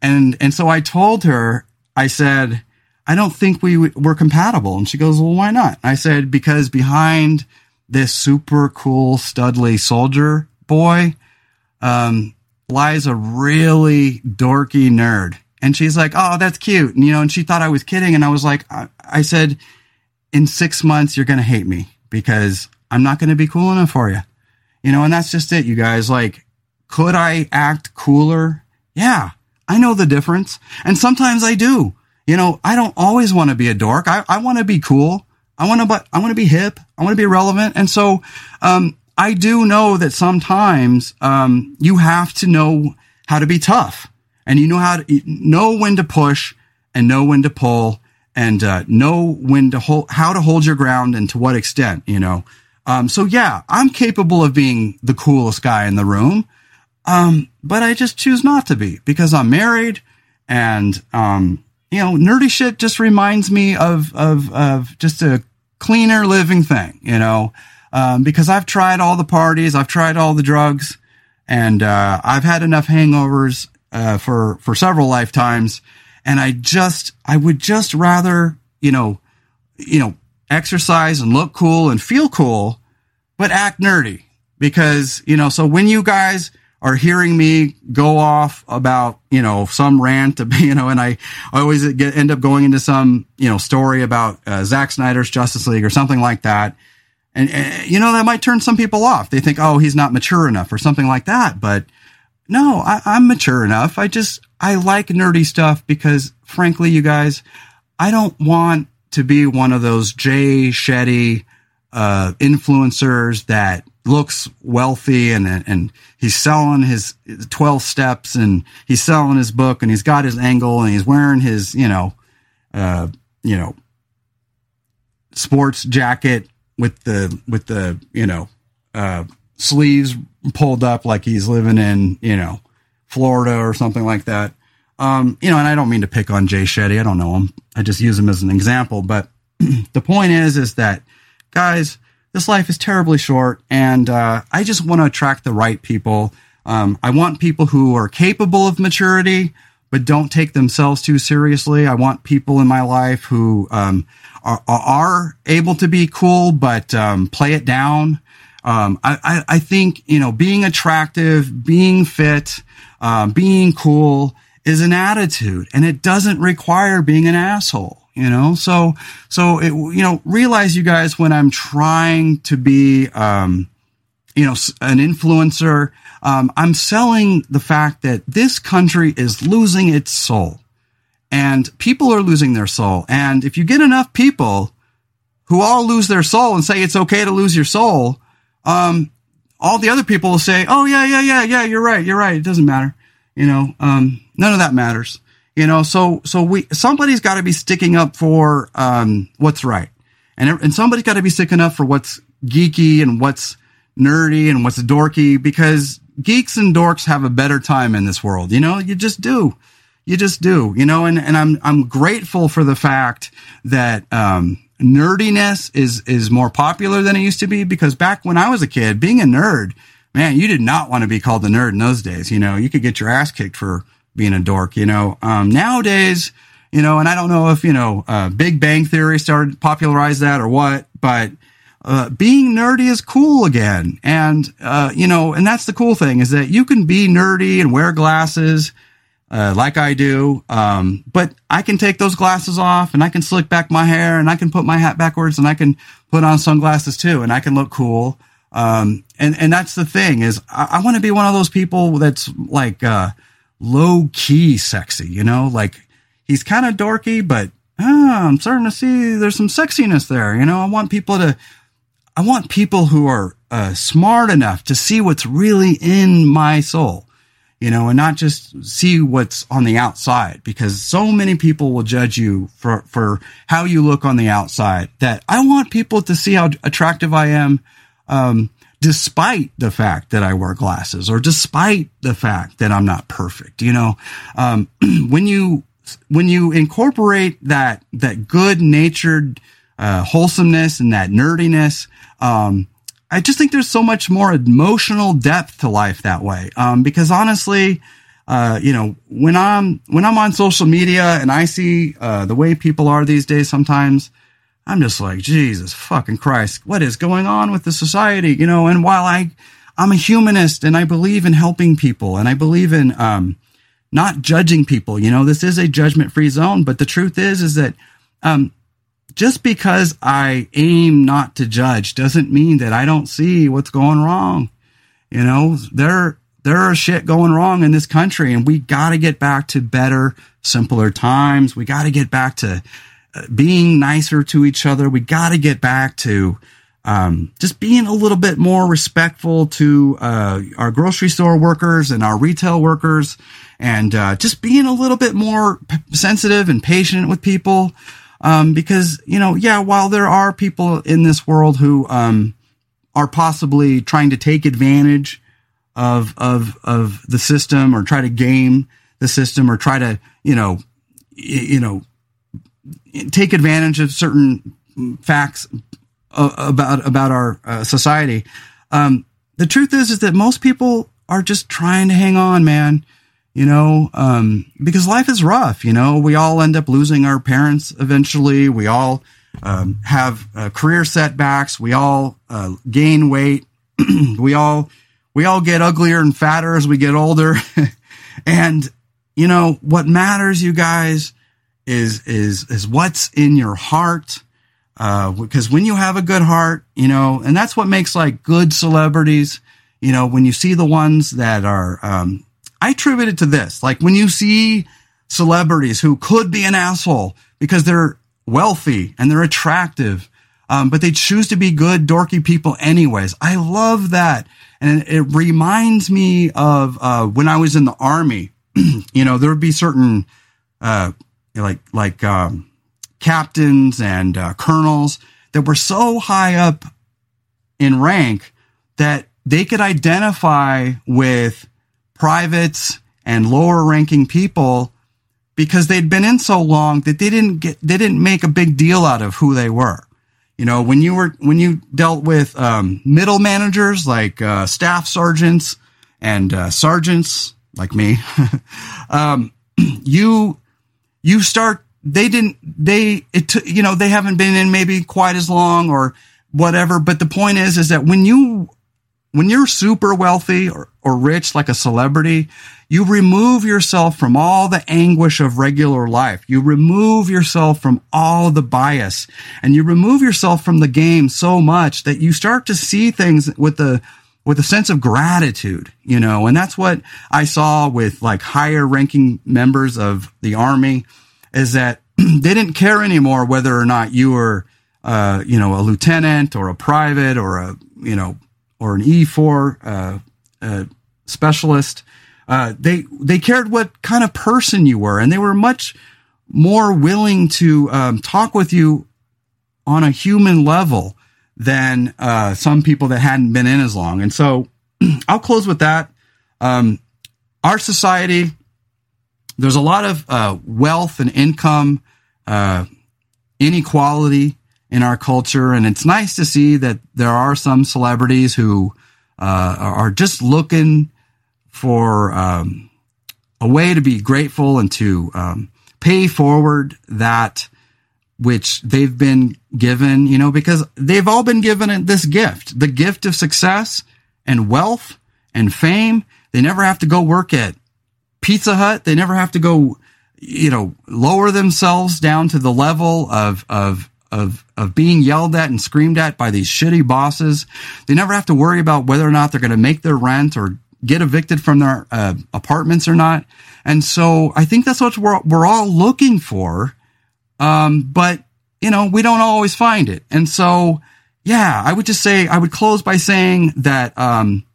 And, and so I told her, I said, I don't think we were compatible. And she goes, well, why not? I said, because behind this super cool studly soldier boy, um, lies a really dorky nerd. And she's like, oh, that's cute. And, you know, and she thought I was kidding. And I was like, I, I said, in six months, you're going to hate me because I'm not going to be cool enough for you. You know, and that's just it, you guys. Like, could I act cooler? Yeah, I know the difference. And sometimes I do you know, I don't always want to be a dork. I, I want to be cool. I want to, but I want to be hip. I want to be relevant. And so, um, I do know that sometimes, um, you have to know how to be tough and you know how to know when to push and know when to pull and, uh, know when to hold, how to hold your ground and to what extent, you know. Um, so yeah, I'm capable of being the coolest guy in the room. Um, but I just choose not to be because I'm married and, um, you know, nerdy shit just reminds me of, of, of just a cleaner living thing, you know, um, because I've tried all the parties, I've tried all the drugs, and, uh, I've had enough hangovers, uh, for, for several lifetimes. And I just, I would just rather, you know, you know, exercise and look cool and feel cool, but act nerdy because, you know, so when you guys, are hearing me go off about, you know, some rant, you know, and I, always get, end up going into some, you know, story about uh, Zack Snyder's Justice League or something like that. And, and, you know, that might turn some people off. They think, oh, he's not mature enough or something like that. But no, I, I'm mature enough. I just, I like nerdy stuff because frankly, you guys, I don't want to be one of those Jay Shetty, uh, influencers that looks wealthy and and he's selling his 12 steps and he's selling his book and he's got his angle and he's wearing his you know uh you know sports jacket with the with the you know uh sleeves pulled up like he's living in you know Florida or something like that um you know and I don't mean to pick on Jay Shetty I don't know him I just use him as an example but the point is is that guys this life is terribly short, and uh, I just want to attract the right people. Um, I want people who are capable of maturity, but don't take themselves too seriously. I want people in my life who um, are, are, able to be cool, but um, play it down. Um, I, I, I, think you know being attractive, being fit, uh, being cool is an attitude, and it doesn't require being an asshole you know so so it, you know realize you guys when i'm trying to be um you know, an influencer. Um, I'm selling the fact that this country is losing its soul and people are losing their soul. And if you get enough people who all lose their soul and say it's okay to lose your soul, um, all the other people will say, "Oh yeah, yeah, yeah, yeah, you're right, you're right. It doesn't matter." You know, um, none of that matters. You know, so so we somebody's got to be sticking up for um, what's right, and and somebody's got to be sticking up for what's geeky and what's nerdy and what's dorky because geeks and dorks have a better time in this world. You know, you just do. You just do, you know, and, and I'm, I'm grateful for the fact that, um, nerdiness is, is more popular than it used to be because back when I was a kid, being a nerd, man, you did not want to be called a nerd in those days. You know, you could get your ass kicked for being a dork, you know, um, nowadays, you know, and I don't know if, you know, uh, Big Bang Theory started popularize that or what, but, uh, being nerdy is cool again. And, uh, you know, and that's the cool thing is that you can be nerdy and wear glasses uh, like I do. Um, but I can take those glasses off and I can slick back my hair and I can put my hat backwards and I can put on sunglasses too and I can look cool. Um, and, and that's the thing is I, I want to be one of those people that's like, uh, low key sexy, you know, like he's kind of dorky, but ah, I'm starting to see there's some sexiness there. You know, I want people to, I want people who are uh, smart enough to see what's really in my soul you know, and not just see what's on the outside because so many people will judge you for, for how you look on the outside that I want people to see how attractive I am. Um, despite the fact that I wear glasses or despite the fact that I'm not perfect, you know, um, when you, when you incorporate that, that good natured, uh, wholesomeness and that nerdiness, um, I just think there's so much more emotional depth to life that way. Um, because honestly, uh, you know, when I'm, when I'm on social media and I see, uh, the way people are these days, sometimes I'm just like, Jesus fucking Christ, what is going on with the society? You know, and while I, I'm a humanist and I believe in helping people and I believe in, um, not judging people, you know, this is a judgment free zone, but the truth is, is that, um, just because I aim not to judge doesn't mean that I don't see what's going wrong. You know, there, there are shit going wrong in this country and we got to get back to better, simpler times. We got to get back to uh, being nicer to each other. We got to get back to, um, just being a little bit more respectful to, uh, our grocery store workers and our retail workers and, uh, just being a little bit more p- sensitive and patient with people. Um, because, you know, yeah, while there are people in this world who, um, are possibly trying to take advantage of, of, of the system or try to game the system or try to, you know, you know, take advantage of certain facts about, about our uh, society. Um, the truth is, is that most people are just trying to hang on, man you know, um, because life is rough. You know, we all end up losing our parents eventually. We all um, have uh, career setbacks. We all uh, gain weight. we all we all get uglier and fatter as we get older. and you know what matters, you guys, is is is what's in your heart. Uh, because when you have a good heart, you know, and that's what makes like good celebrities. You know, when you see the ones that are um, I attribute it to this. Like when you see celebrities who could be an asshole because they're wealthy and they're attractive, um, but they choose to be good, dorky people anyways. I love that. And it reminds me of, uh, when I was in the army, you know, there would be certain, uh, like, like, um, captains and, uh, colonels that were so high up in rank that they could identify with privates and lower ranking people because they'd been in so long that they didn't get, they didn't make a big deal out of who they were. You know, when you were, when you dealt with, um, middle managers like, uh, staff sergeants and, uh, sergeants like me, um, you, you start, they didn't, they, it, t- you know, they haven't been in maybe quite as long or whatever. But the point is, is that when you when you're super wealthy or, or rich like a celebrity, you remove yourself from all the anguish of regular life. You remove yourself from all the bias and you remove yourself from the game so much that you start to see things with the, with a sense of gratitude, you know, and that's what I saw with like higher ranking members of the army is that they didn't care anymore whether or not you were, uh, you know, a lieutenant or a private or a, you know, or an E4 uh, uh, specialist. Uh, they they cared what kind of person you were, and they were much more willing to um, talk with you on a human level than uh, some people that hadn't been in as long. And so I'll close with that. Um, our society, there's a lot of wealth and income inequality in our culture, and it's nice to see that there are some celebrities who uh, are just looking for um, a way to be grateful and to um, pay forward that which they've been given, you know, because they've all been given this gift, the gift of success and wealth and fame. They never have to go work at Pizza Hut. They never have to go, you know, lower themselves down to the level of, of, of, of being yelled at and screamed at by these shitty bosses. They never have to worry about whether or not they're going to make their rent or get evicted from their uh, apartments or not. And so I think that's what we're, we're all looking for um, but you know, we don't always find it. And so, yeah, I would just say, I would close by saying that, um,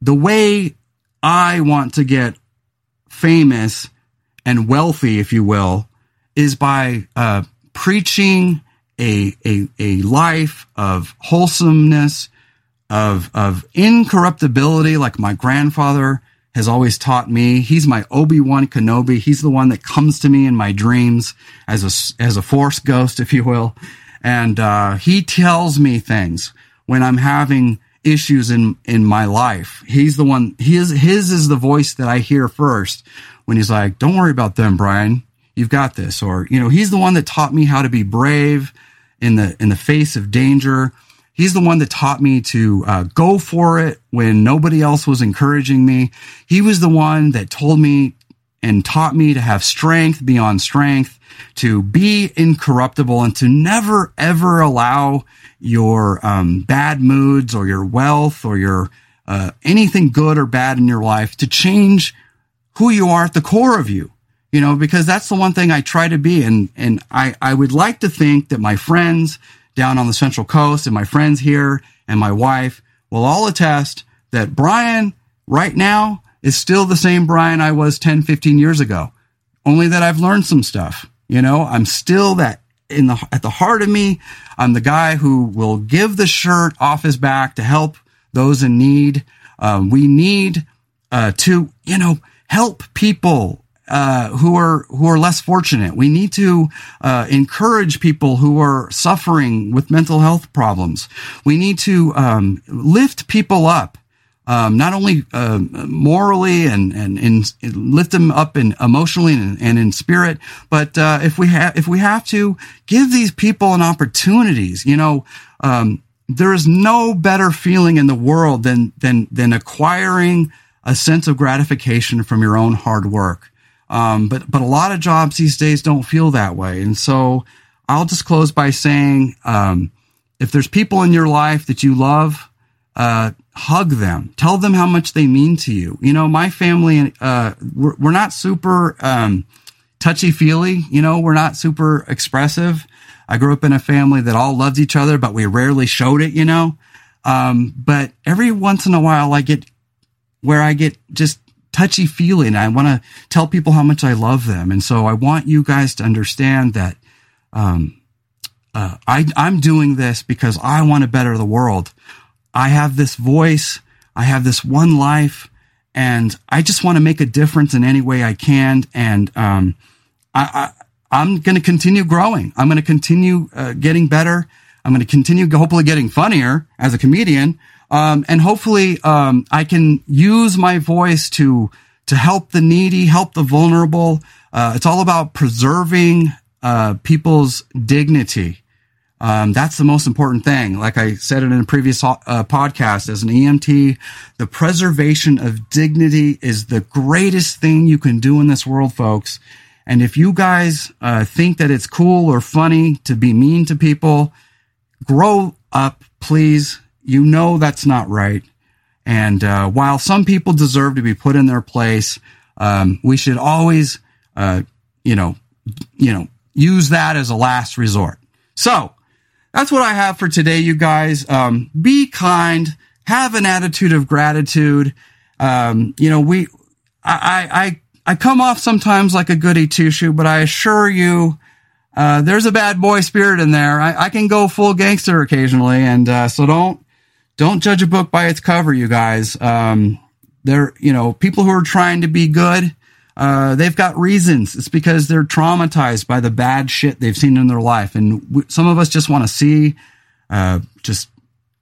the way I want to get famous and wealthy, if you will, is by, uh, preaching a, a, a life of wholesomeness, of, of incorruptibility, like my grandfather has always taught me. He's my Obi-Wan Kenobi. He's the one that comes to me in my dreams as a, as a force ghost, if you will. And, uh, he tells me things when I'm having issues in, in my life. He's the one, his, his is the voice that I hear first when he's like, don't worry about them, Brian. You've got this. Or, you know, he's the one that taught me how to be brave in the, in the face of danger He's the one that taught me to uh, go for it when nobody else was encouraging me. He was the one that told me and taught me to have strength beyond strength, to be incorruptible, and to never ever allow your um, bad moods or your wealth or your uh, anything good or bad in your life to change who you are at the core of you. You know, because that's the one thing I try to be, and and I I would like to think that my friends down on the Central Coast and my friends here and my wife will all attest that Brian right now is still the same Brian I was 10, 15 years ago. Only that I've learned some stuff. You know, I'm still that in the, at the heart of me. I'm the guy who will give the shirt off his back to help those in need. Um, we need, uh, to, you know, help people uh, who are who are less fortunate. We need to uh, encourage people who are suffering with mental health problems. We need to um, lift people up, um, not only uh, morally and and, and lift them up in emotionally and, and in spirit, but uh, if we have if we have to give these people an opportunities, you know. Um, there is no better feeling in the world than than than acquiring a sense of gratification from your own hard work. Um, but, but a lot of jobs these days don't feel that way. And so I'll just close by saying, um, if there's people in your life that you love, uh, hug them, tell them how much they mean to you. You know, my family, uh, we're, we're not super, um, touchy feely. You know, we're not super expressive. I grew up in a family that all loved each other, but we rarely showed it, you know. Um, but every once in a while I get where I get just touchy feeling. I want to tell people how much I love them. And so I want you guys to understand that, um, uh, I, I'm doing this because I want to better the world. I have this voice. I have this one life and I just want to make a difference in any way I can. And, um, I, I am going to continue growing. I'm going to continue uh, getting better. I'm going to continue hopefully getting funnier as a comedian. Um, and hopefully, um, I can use my voice to, to help the needy, help the vulnerable. Uh, it's all about preserving, uh, people's dignity. Um, that's the most important thing. Like I said it in a previous uh, podcast, as an EMT, the preservation of dignity is the greatest thing you can do in this world, folks. And if you guys uh, think that it's cool or funny to be mean to people, grow up, please. You know that's not right. And uh, while some people deserve to be put in their place, um, we should always, uh, you know, you know, use that as a last resort. So that's what I have for today, you guys. Um, be kind, have an attitude of gratitude. Um, you know, we, I, I, I come off sometimes like a goody two shoe, but I assure you, uh, there's a bad boy spirit in there. I, I can go full gangster occasionally. And, uh, so don't, don't judge a book by its cover, you guys. Um, they're, you know, people who are trying to be good, uh, they've got reasons. It's because they're traumatized by the bad shit they've seen in their life. And some of us just want to see, uh, just,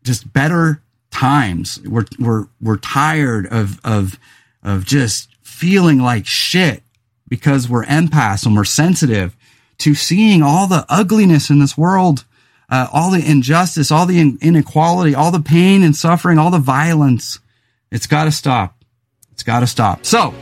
just better times. We're, we're, we're tired of, of, of just feeling like shit because we're empaths and we're sensitive to seeing all the ugliness in this world, uh, all the injustice, all the inequality, all the pain and suffering, all the violence. It's got to stop. It's got to stop. So,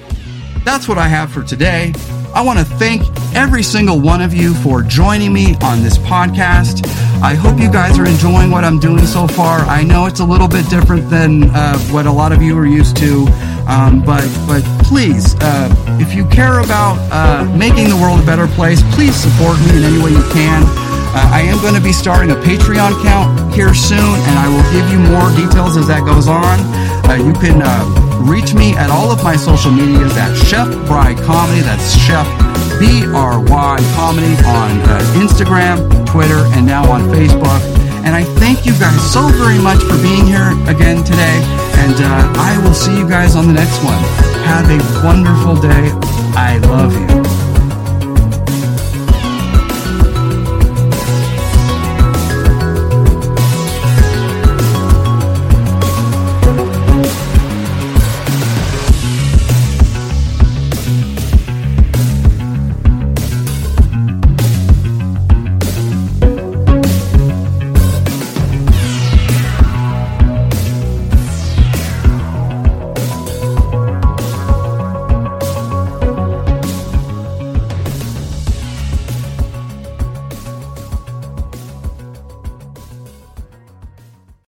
that's what I have for today. I want to thank every single one of you for joining me on this podcast. I hope you guys are enjoying what I'm doing so far. I know it's a little bit different than uh, what a lot of you are used to, um, but but please, uh, if you care about uh, making the world a better place, please support me in any way you can. Uh, I am going to be starting a Patreon account here soon, and I will give you more details as that goes on. Uh, you can uh, Reach me at all of my social medias at Chef Bry Comedy. That's Chef B R Y Comedy on uh, Instagram, Twitter, and now on Facebook. And I thank you guys so very much for being here again today. And I will see you guys on the next one. Have a wonderful day. I love you.